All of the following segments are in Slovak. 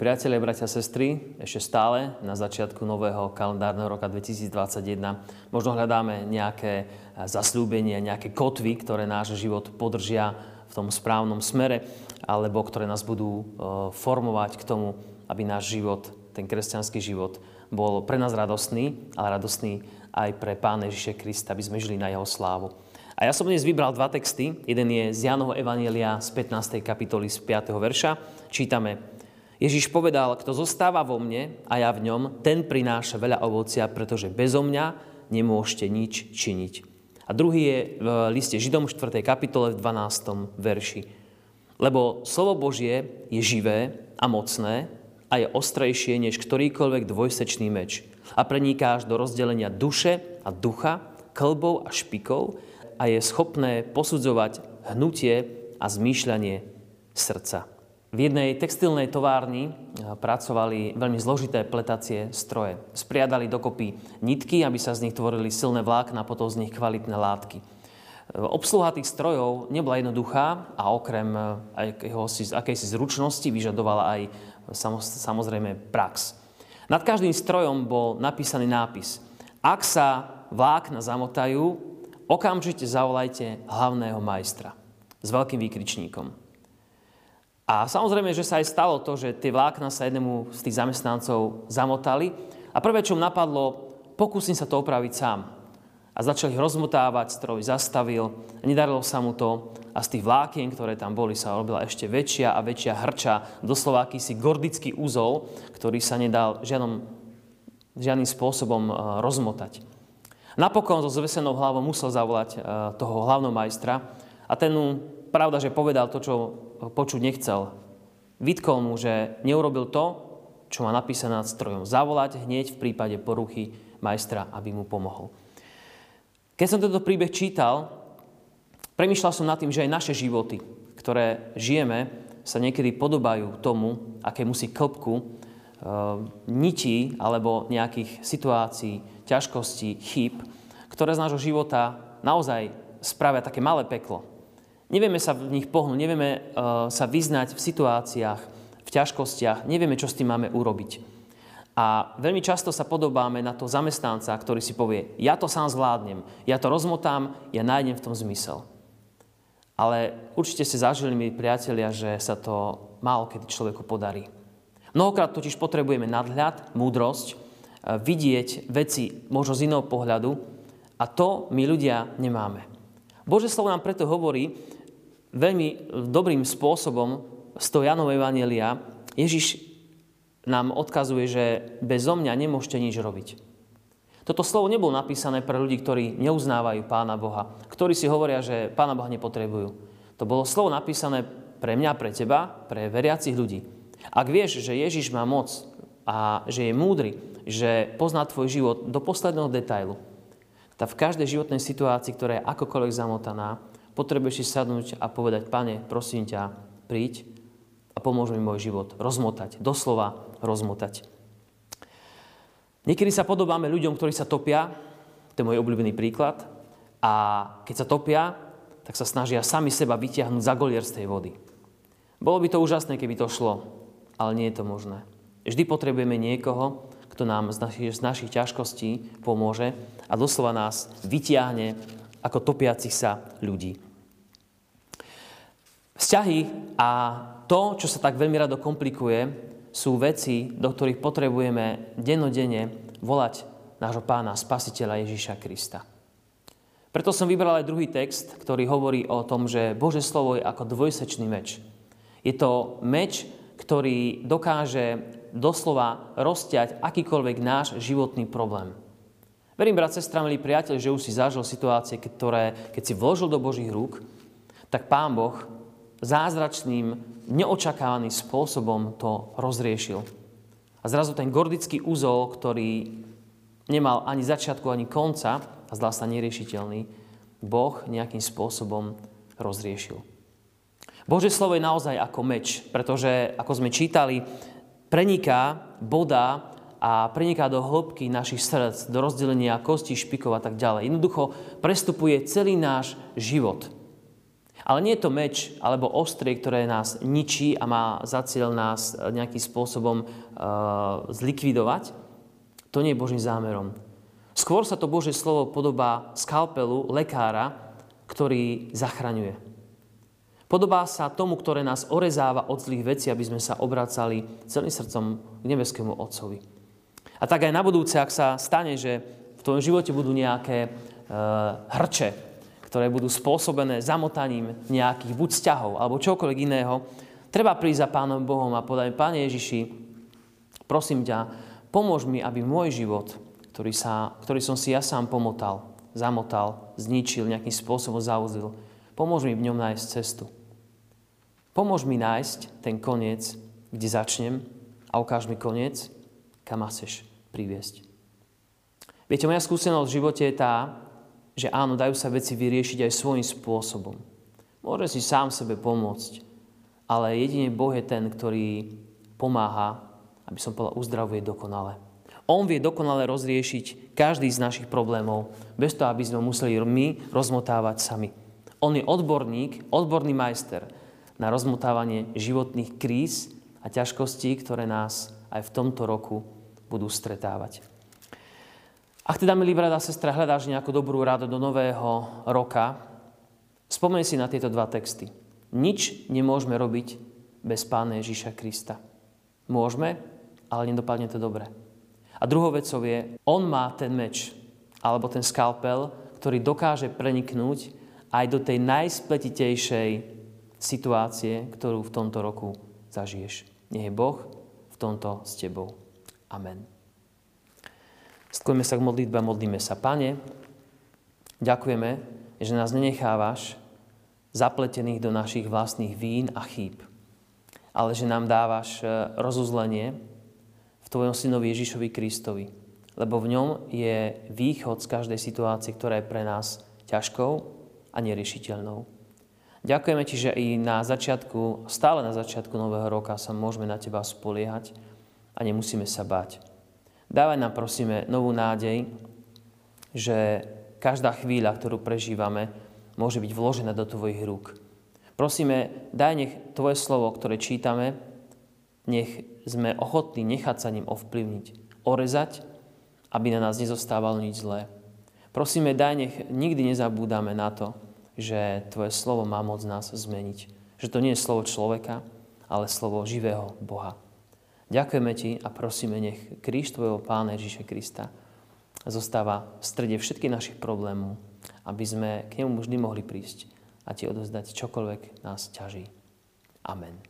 priatelia, bratia a sestry, ešte stále na začiatku nového kalendárneho roka 2021 možno hľadáme nejaké zasľúbenie, nejaké kotvy, ktoré náš život podržia v tom správnom smere, alebo ktoré nás budú e, formovať k tomu, aby náš život, ten kresťanský život, bol pre nás radostný, ale radostný aj pre Pána Ježiše Krista, aby sme žili na Jeho slávu. A ja som dnes vybral dva texty. Jeden je z Jánovho Evanielia z 15. kapitoly z 5. verša. Čítame, Ježiš povedal, kto zostáva vo mne a ja v ňom, ten prináša veľa ovocia, pretože bezo mňa nemôžete nič činiť. A druhý je v liste Židom 4. kapitole v 12. verši. Lebo slovo Božie je živé a mocné a je ostrejšie než ktorýkoľvek dvojsečný meč a preniká až do rozdelenia duše a ducha, klbov a špikov a je schopné posudzovať hnutie a zmýšľanie srdca. V jednej textilnej továrni eh, pracovali veľmi zložité pletacie stroje. Spriadali dokopy nitky, aby sa z nich tvorili silné vlákna, potom z nich kvalitné látky. Eh, obsluha tých strojov nebola jednoduchá a okrem eh, akejsi zručnosti vyžadovala aj samozrejme prax. Nad každým strojom bol napísaný nápis. Ak sa vlákna zamotajú, okamžite zavolajte hlavného majstra s veľkým výkričníkom. A samozrejme, že sa aj stalo to, že tie vlákna sa jednému z tých zamestnancov zamotali a prvé, čo mu napadlo, pokúsim sa to opraviť sám. A začal ich rozmotávať, stroj zastavil, nedarilo sa mu to a z tých vlákien, ktoré tam boli, sa robila ešte väčšia a väčšia hrča, doslova akýsi gordický úzol, ktorý sa nedal žiadnom, žiadnym spôsobom e, rozmotať. Napokon so zvesenou hlavou musel zavolať e, toho hlavného majstra a ten mu, pravda, že povedal to, čo počuť nechcel. Vytkol mu, že neurobil to, čo má napísané nad strojom. Zavolať hneď v prípade poruchy majstra, aby mu pomohol. Keď som tento príbeh čítal, premyšľal som nad tým, že aj naše životy, ktoré žijeme, sa niekedy podobajú tomu, aké musí klpku e, nití alebo nejakých situácií, ťažkostí, chýb, ktoré z nášho života naozaj spravia také malé peklo. Nevieme sa v nich pohnúť, nevieme uh, sa vyznať v situáciách, v ťažkostiach, nevieme, čo s tým máme urobiť. A veľmi často sa podobáme na to zamestnanca, ktorý si povie, ja to sám zvládnem, ja to rozmotám, ja nájdem v tom zmysel. Ale určite ste zažili, milí priatelia, že sa to málo kedy človeku podarí. Mnohokrát totiž potrebujeme nadhľad, múdrosť, uh, vidieť veci možno z iného pohľadu a to my ľudia nemáme. Bože slovo nám preto hovorí, veľmi dobrým spôsobom z toho Janova Evangelia Ježiš nám odkazuje, že bez mňa nemôžete nič robiť. Toto slovo nebolo napísané pre ľudí, ktorí neuznávajú Pána Boha, ktorí si hovoria, že Pána Boha nepotrebujú. To bolo slovo napísané pre mňa, pre teba, pre veriacich ľudí. Ak vieš, že Ježiš má moc a že je múdry, že pozná tvoj život do posledného detailu, tak v každej životnej situácii, ktorá je akokoľvek zamotaná, potrebuješ si sadnúť a povedať, pane, prosím ťa, príď a pomôž mi môj život rozmotať, doslova rozmotať. Niekedy sa podobáme ľuďom, ktorí sa topia, to je môj obľúbený príklad, a keď sa topia, tak sa snažia sami seba vytiahnuť za golier z tej vody. Bolo by to úžasné, keby to šlo, ale nie je to možné. Vždy potrebujeme niekoho, kto nám z našich, z našich ťažkostí pomôže a doslova nás vytiahne ako topiacich sa ľudí. Vzťahy a to, čo sa tak veľmi rado komplikuje, sú veci, do ktorých potrebujeme dennodenne volať nášho pána, spasiteľa Ježíša Krista. Preto som vybral aj druhý text, ktorý hovorí o tom, že Bože slovo je ako dvojsečný meč. Je to meč, ktorý dokáže doslova rozťať akýkoľvek náš životný problém. Verím, brat, sestra, milí priateľ, že už si zažil situácie, ktoré, keď si vložil do Božích rúk, tak Pán Boh zázračným, neočakávaným spôsobom to rozriešil. A zrazu ten gordický úzol, ktorý nemal ani začiatku, ani konca a zdal sa neriešiteľný, Boh nejakým spôsobom rozriešil. Bože slovo je naozaj ako meč, pretože, ako sme čítali, preniká, bodá a preniká do hĺbky našich srdc, do rozdelenia kostí, špikov a tak ďalej. Jednoducho prestupuje celý náš život. Ale nie je to meč alebo ostrie, ktoré nás ničí a má za cieľ nás nejakým spôsobom uh, zlikvidovať. To nie je Božím zámerom. Skôr sa to Božie slovo podobá skalpelu lekára, ktorý zachraňuje. Podobá sa tomu, ktoré nás orezáva od zlých vecí, aby sme sa obracali celým srdcom k nebeskému Otcovi. A tak aj na budúce, ak sa stane, že v tvojom živote budú nejaké uh, hrče, ktoré budú spôsobené zamotaním nejakých buď vzťahov alebo čokoľvek iného, treba prísť za Pánom Bohom a povedať, Pane Ježiši, prosím ťa, pomôž mi, aby môj život, ktorý, sa, ktorý som si ja sám pomotal, zamotal, zničil, nejakým spôsobom zauzil, pomôž mi v ňom nájsť cestu. Pomôž mi nájsť ten koniec, kde začnem a ukáž mi koniec, kam ma chceš priviesť. Viete, moja skúsenosť v živote je tá, že áno, dajú sa veci vyriešiť aj svojím spôsobom. Môže si sám sebe pomôcť, ale jedine Boh je ten, ktorý pomáha, aby som povedal, uzdravuje dokonale. On vie dokonale rozriešiť každý z našich problémov, bez toho, aby sme museli my rozmotávať sami. On je odborník, odborný majster na rozmotávanie životných kríz a ťažkostí, ktoré nás aj v tomto roku budú stretávať. Ak teda, milý brat a sestra, hľadáš nejakú dobrú radu do nového roka, spomeň si na tieto dva texty. Nič nemôžeme robiť bez Pána Ježíša Krista. Môžeme, ale nedopadne to dobre. A druhou vecou je, on má ten meč, alebo ten skalpel, ktorý dokáže preniknúť aj do tej najspletitejšej situácie, ktorú v tomto roku zažiješ. Nech je Boh v tomto s tebou. Amen. Skloňme sa k modlitbe a modlíme sa. Pane, ďakujeme, že nás nenechávaš zapletených do našich vlastných vín a chýb, ale že nám dávaš e, rozuzlenie v Tvojom synovi Ježišovi Kristovi, lebo v ňom je východ z každej situácie, ktorá je pre nás ťažkou a neriešiteľnou. Ďakujeme Ti, že i na začiatku, stále na začiatku nového roka sa môžeme na Teba spoliehať a nemusíme sa báť. Dávaj nám, prosíme, novú nádej, že každá chvíľa, ktorú prežívame, môže byť vložená do Tvojich rúk. Prosíme, daj nech Tvoje slovo, ktoré čítame, nech sme ochotní nechať sa ním ovplyvniť, orezať, aby na nás nezostávalo nič zlé. Prosíme, daj nech nikdy nezabúdame na to, že Tvoje slovo má moc nás zmeniť. Že to nie je slovo človeka, ale slovo živého Boha. Ďakujeme Ti a prosíme, nech kríž Tvojho Pána Ježíše Krista zostáva v strede všetkých našich problémov, aby sme k nemu vždy mohli prísť a Ti odozdať čokoľvek nás ťaží. Amen.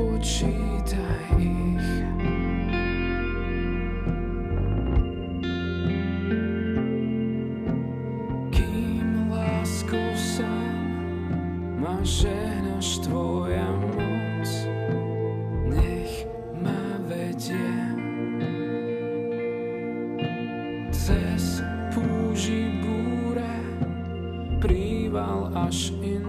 nepočítaj ich. Kým láskou sám ma žehnaš tvoja moc, nech ma vedie. Cez púži búre, príval až i